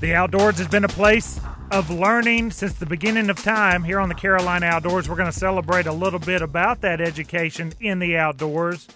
The outdoors has been a place of learning since the beginning of time here on the Carolina Outdoors. We're going to celebrate a little bit about that education in the outdoors.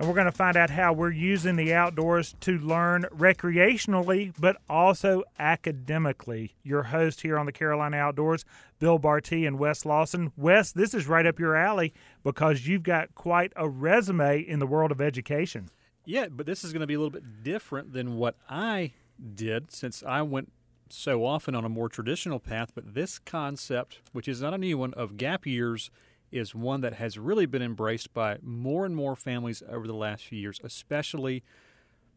And we're going to find out how we're using the outdoors to learn recreationally, but also academically. Your host here on the Carolina Outdoors, Bill Barty and Wes Lawson. Wes, this is right up your alley because you've got quite a resume in the world of education. Yeah, but this is going to be a little bit different than what I did since I went so often on a more traditional path. But this concept, which is not a new one, of gap years is one that has really been embraced by more and more families over the last few years, especially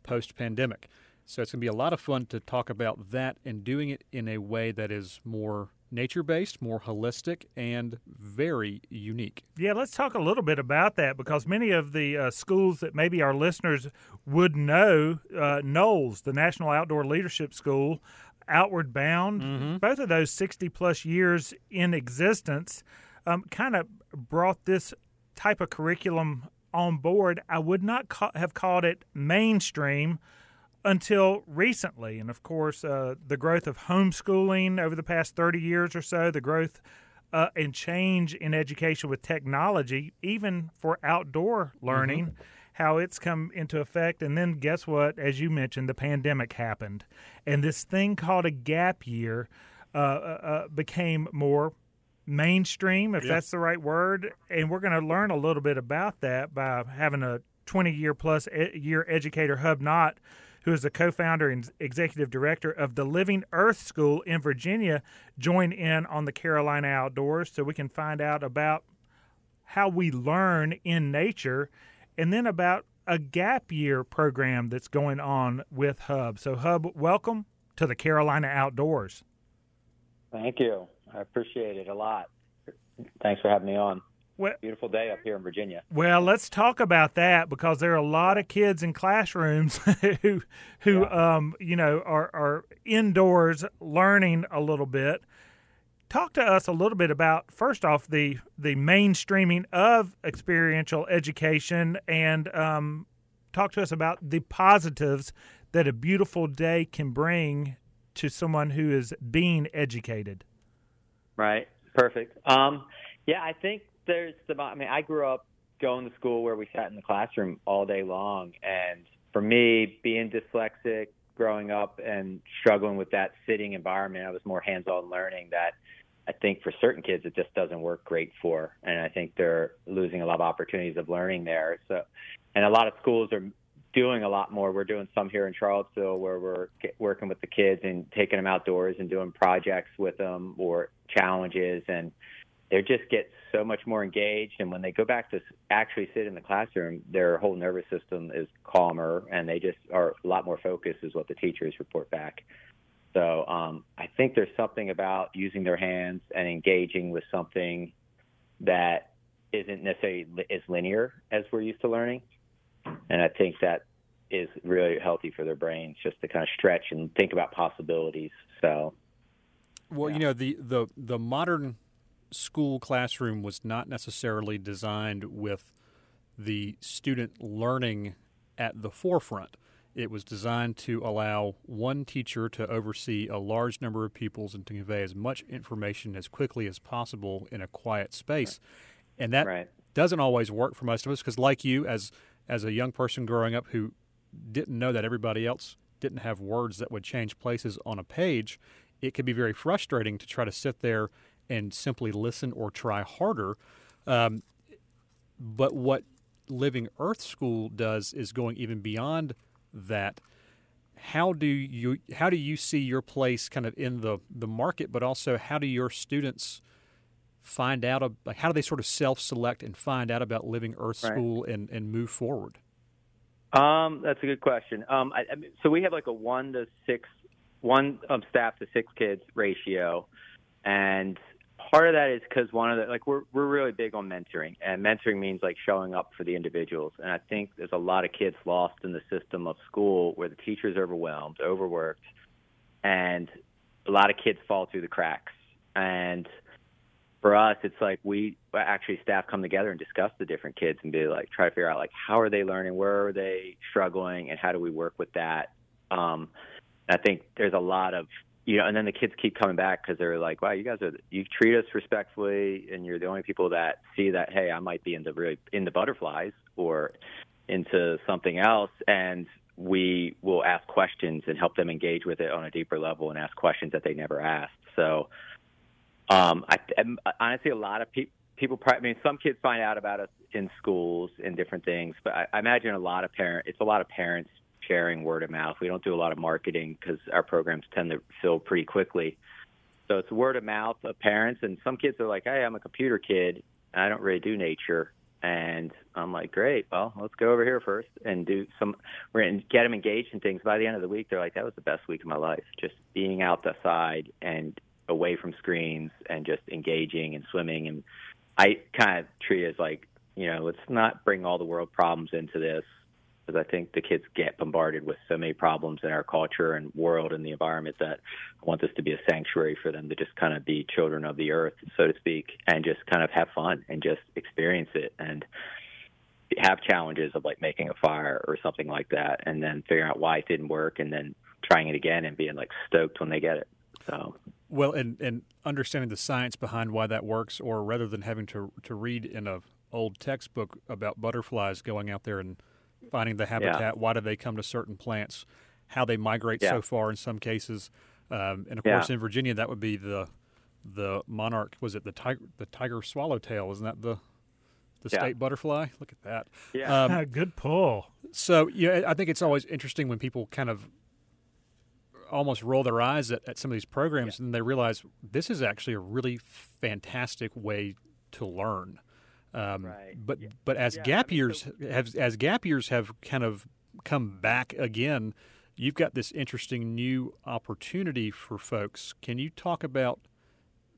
post pandemic. So it's going to be a lot of fun to talk about that and doing it in a way that is more nature based, more holistic, and very unique. Yeah, let's talk a little bit about that because many of the uh, schools that maybe our listeners would know, uh, NOLS, the National Outdoor Leadership School, Outward Bound, mm-hmm. both of those 60 plus years in existence, um, kind of brought this type of curriculum on board. I would not ca- have called it mainstream until recently. And of course, uh, the growth of homeschooling over the past 30 years or so, the growth uh, and change in education with technology, even for outdoor learning, mm-hmm. how it's come into effect. And then, guess what? As you mentioned, the pandemic happened. And this thing called a gap year uh, uh, uh became more mainstream, if that's the right word. And we're going to learn a little bit about that by having a 20 year plus year educator, Hub Knott, who is the co founder and executive director of the Living Earth School in Virginia, join in on the Carolina Outdoors so we can find out about how we learn in nature and then about a gap year program that's going on with Hub. So, Hub, welcome to the Carolina Outdoors. Thank you. I appreciate it a lot. Thanks for having me on. Well, Beautiful day up here in Virginia. Well, let's talk about that because there are a lot of kids in classrooms who, who, yeah. um, you know, are are indoors learning a little bit. Talk to us a little bit about first off the the mainstreaming of experiential education, and um, talk to us about the positives that a beautiful day can bring to someone who is being educated. Right. Perfect. Um, yeah, I think there's the. I mean, I grew up going to school where we sat in the classroom all day long, and for me, being dyslexic, growing up and struggling with that sitting environment, I was more hands-on learning that I think for certain kids it just doesn't work great for, and I think they're losing a lot of opportunities of learning there. So, and a lot of schools are doing a lot more. We're doing some here in Charlottesville where we're working with the kids and taking them outdoors and doing projects with them or challenges and they just get so much more engaged. And when they go back to actually sit in the classroom their whole nervous system is calmer and they just are a lot more focused is what the teachers report back. So um, i think there's something about using their hands and engaging with something that isn't necessarily as linear as we're used to learning and i think that is really healthy for their brains just to kind of stretch and think about possibilities so well, yeah. you know the the the modern school classroom was not necessarily designed with the student learning at the forefront. It was designed to allow one teacher to oversee a large number of pupils and to convey as much information as quickly as possible in a quiet space. Right. And that right. doesn't always work for most of us because, like you, as as a young person growing up who didn't know that everybody else didn't have words that would change places on a page, it could be very frustrating to try to sit there and simply listen or try harder. Um, but what Living Earth School does is going even beyond that. How do you how do you see your place kind of in the the market, but also how do your students find out about, how do they sort of self select and find out about Living Earth right. School and and move forward? Um, that's a good question. Um, I, I mean, so we have like a one to six one um, staff to six kids ratio, and part of that is because one of the like we're we're really big on mentoring, and mentoring means like showing up for the individuals. And I think there's a lot of kids lost in the system of school where the teacher's overwhelmed, overworked, and a lot of kids fall through the cracks. And for us, it's like we actually staff come together and discuss the different kids and be like try to figure out like how are they learning, where are they struggling, and how do we work with that. Um, I think there's a lot of you know, and then the kids keep coming back because they're like, "Wow, you guys are you treat us respectfully, and you're the only people that see that. Hey, I might be into really into butterflies or into something else, and we will ask questions and help them engage with it on a deeper level and ask questions that they never asked. So, um, I, honestly, a lot of people people. I mean, some kids find out about us in schools and different things, but I, I imagine a lot of parents. It's a lot of parents sharing word of mouth. We don't do a lot of marketing because our programs tend to fill pretty quickly. So it's word of mouth of parents, and some kids are like, "Hey, I'm a computer kid. I don't really do nature." And I'm like, "Great. Well, let's go over here first and do some. We're to get them engaged in things. By the end of the week, they're like, "That was the best week of my life. Just being out the side and away from screens and just engaging and swimming." And I kind of treat it as like, you know, let's not bring all the world problems into this because I think the kids get bombarded with so many problems in our culture and world and the environment that I want this to be a sanctuary for them to just kind of be children of the earth, so to speak, and just kind of have fun and just experience it and have challenges of like making a fire or something like that, and then figuring out why it didn't work, and then trying it again and being like stoked when they get it. So well, and and understanding the science behind why that works, or rather than having to to read in a old textbook about butterflies going out there and finding the habitat. Yeah. Why do they come to certain plants? How they migrate yeah. so far in some cases, um, and of course in Virginia that would be the the monarch. Was it the tiger the tiger swallowtail? Isn't that the the state butterfly? Look at that. Yeah, um, good pull. So yeah, I think it's always interesting when people kind of almost roll their eyes at, at some of these programs and they realize this is actually a really fantastic way to learn. Um, right. But yeah. but as yeah, gap I mean, years so, have as gap years have kind of come back again, you've got this interesting new opportunity for folks. Can you talk about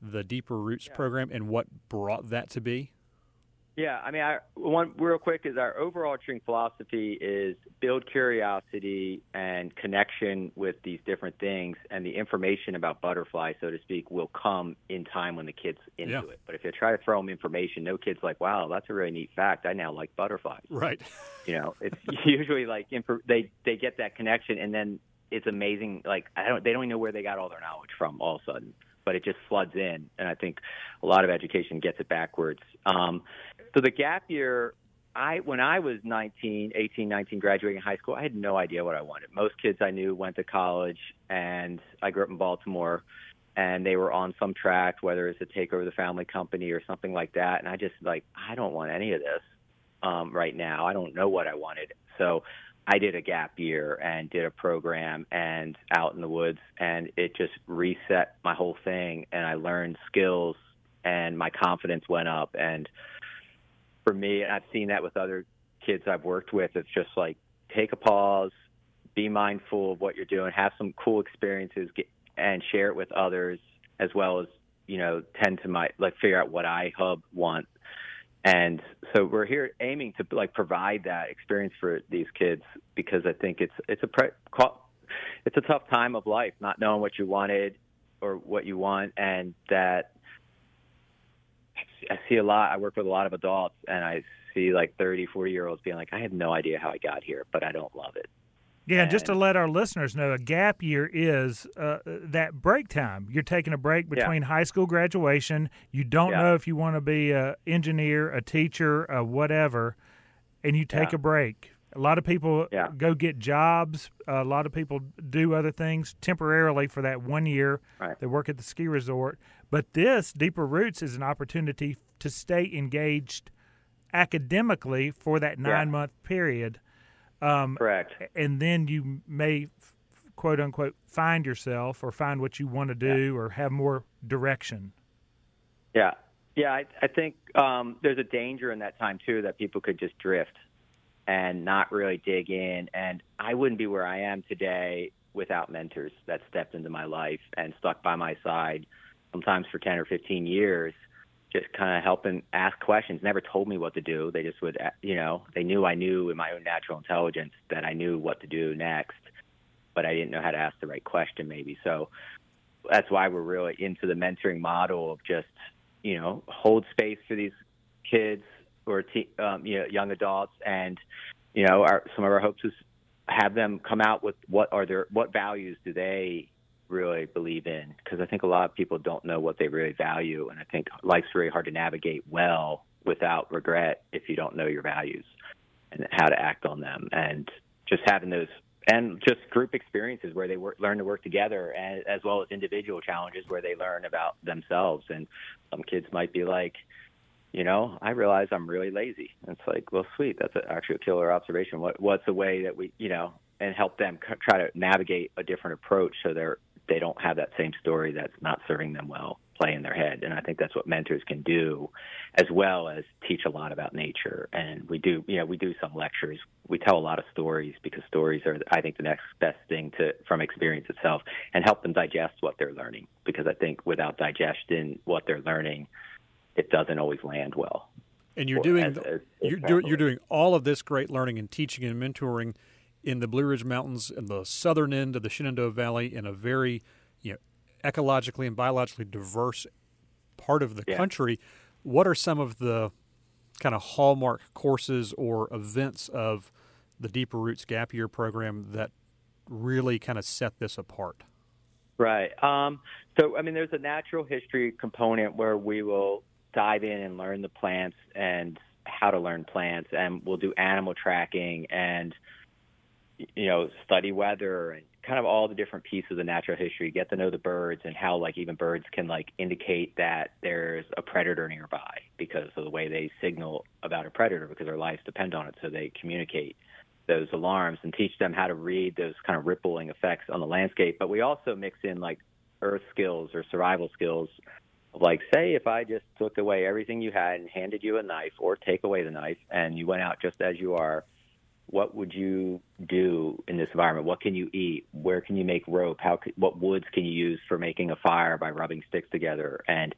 the Deeper Roots yeah. program and what brought that to be? Yeah, I mean, I, one real quick is our overarching philosophy is build curiosity and connection with these different things, and the information about butterflies, so to speak, will come in time when the kid's into yeah. it. But if you try to throw them information, no kid's like, "Wow, that's a really neat fact. I now like butterflies." Right. You know, it's usually like they they get that connection, and then it's amazing. Like I don't, they don't even know where they got all their knowledge from all of a sudden but it just floods in. And I think a lot of education gets it backwards. Um, so the gap year, I when I was 19, 18, 19, graduating high school, I had no idea what I wanted. Most kids I knew went to college, and I grew up in Baltimore, and they were on some track, whether it's to take over the family company or something like that. And I just like, I don't want any of this um, right now. I don't know what I wanted. So I did a gap year and did a program and out in the woods, and it just reset my whole thing. And I learned skills, and my confidence went up. And for me, and I've seen that with other kids I've worked with, it's just like take a pause, be mindful of what you're doing, have some cool experiences, get, and share it with others, as well as you know, tend to my like figure out what I hub want and so we're here aiming to like provide that experience for these kids because I think it's it's a pre- it's a tough time of life, not knowing what you wanted or what you want, and that I see a lot. I work with a lot of adults, and I see like 30, 40 year olds being like, I have no idea how I got here, but I don't love it. Yeah, and just to let our listeners know, a gap year is uh, that break time. You're taking a break between yeah. high school graduation. You don't yeah. know if you want to be an engineer, a teacher, a whatever, and you take yeah. a break. A lot of people go get jobs. A lot of people do other things temporarily for that one year. Right. They work at the ski resort. But this, Deeper Roots, is an opportunity to stay engaged academically for that nine month period um, Correct. And then you may, quote unquote, find yourself or find what you want to do yeah. or have more direction. Yeah. Yeah, I, I think um, there's a danger in that time too that people could just drift and not really dig in. And I wouldn't be where I am today without mentors that stepped into my life and stuck by my side, sometimes for 10 or 15 years, just kind of helping ask questions. Never told me what to do. They just would, you know, they knew I knew in my own natural intelligence that I knew what to do next, but I didn't know how to ask the right question maybe. So that's why we're really into the mentoring model of just, you know hold space for these kids or te- um, you know young adults, and you know our, some of our hopes is have them come out with what are their what values do they really believe in because I think a lot of people don't know what they really value, and I think life's really hard to navigate well without regret if you don't know your values and how to act on them, and just having those and just group experiences where they work, learn to work together, and, as well as individual challenges where they learn about themselves. And some kids might be like, you know, I realize I'm really lazy. It's like, well, sweet, that's actually a killer observation. What, what's a way that we, you know, and help them try to navigate a different approach so they're they don't have that same story that's not serving them well play in their head. And I think that's what mentors can do, as well as teach a lot about nature. And we do, you know, we do some lectures. We tell a lot of stories because stories are, I think, the next best thing to from experience itself, and help them digest what they're learning. Because I think without digestion, what they're learning, it doesn't always land well. And you're doing as, as, you're, doing, you're doing all of this great learning and teaching and mentoring in the Blue Ridge Mountains in the southern end of the Shenandoah Valley in a very you know ecologically and biologically diverse part of the yeah. country. What are some of the kind of hallmark courses or events of the Deeper Roots Gap Year program that really kind of set this apart? Right. Um, so, I mean, there's a natural history component where we will dive in and learn the plants and how to learn plants, and we'll do animal tracking and you know, study weather and kind of all the different pieces of natural history, get to know the birds and how like even birds can like indicate that there's a predator nearby because of the way they signal about a predator because their lives depend on it. So they communicate those alarms and teach them how to read those kind of rippling effects on the landscape. But we also mix in like earth skills or survival skills like say if I just took away everything you had and handed you a knife or take away the knife and you went out just as you are what would you do in this environment? What can you eat? Where can you make rope? How what woods can you use for making a fire by rubbing sticks together? And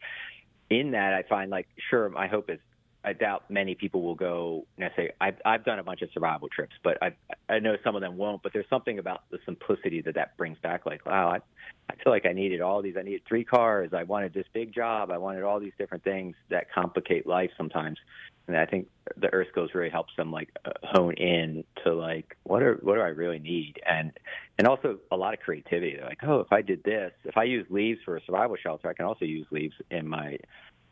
in that, I find like sure, my hope is I doubt many people will go necessarily. I've I've done a bunch of survival trips, but I I know some of them won't. But there's something about the simplicity that that brings back. Like wow, I I feel like I needed all these. I needed three cars. I wanted this big job. I wanted all these different things that complicate life sometimes and I think the Earth Skills really helps them like uh, hone in to like what are what do I really need, and and also a lot of creativity. They're like, oh, if I did this, if I use leaves for a survival shelter, I can also use leaves in my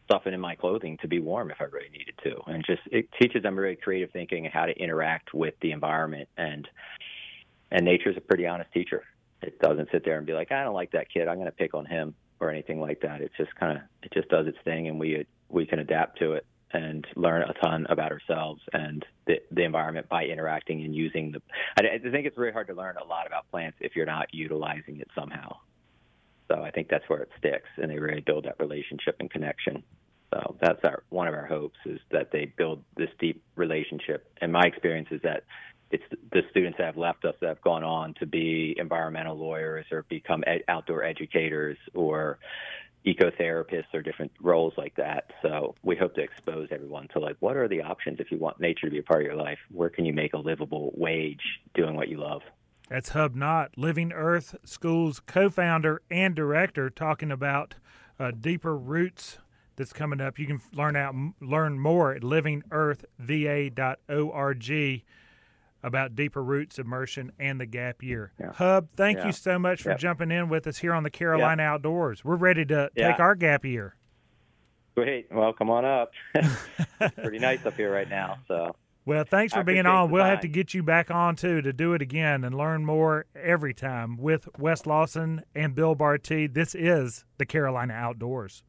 stuff and in my clothing to be warm if I really needed to, and just it teaches them really creative thinking and how to interact with the environment, and and nature's a pretty honest teacher. It doesn't sit there and be like, I don't like that kid, I'm going to pick on him or anything like that. It just kind of it just does its thing, and we we can adapt to it and learn a ton about ourselves and the, the environment by interacting and using the. I, I think it's really hard to learn a lot about plants if you're not utilizing it somehow. So I think that's where it sticks, and they really build that relationship and connection. So that's our one of our hopes is that they build this deep relationship. And my experience is that it's the students that have left us that have gone on to be environmental lawyers or become ed- outdoor educators or ecotherapists or different roles like that. So we hope to expose everyone to like what are the options if you want nature to be a part of your life? Where can you make a livable wage doing what you love? That's Hub Knott, Living Earth Schools co-founder and director, talking about uh, deeper roots that's coming up. You can learn out learn more at livingearthva.org about deeper roots immersion and the gap year. Yeah. Hub, thank yeah. you so much for jumping in with us here on the Carolina Outdoors. We're ready to take our gap year. Great. Well, come on up. pretty nice up here right now. So. Well, thanks for being on. We'll have to get you back on too to do it again and learn more every time with Wes Lawson and Bill Bartee. This is the Carolina Outdoors.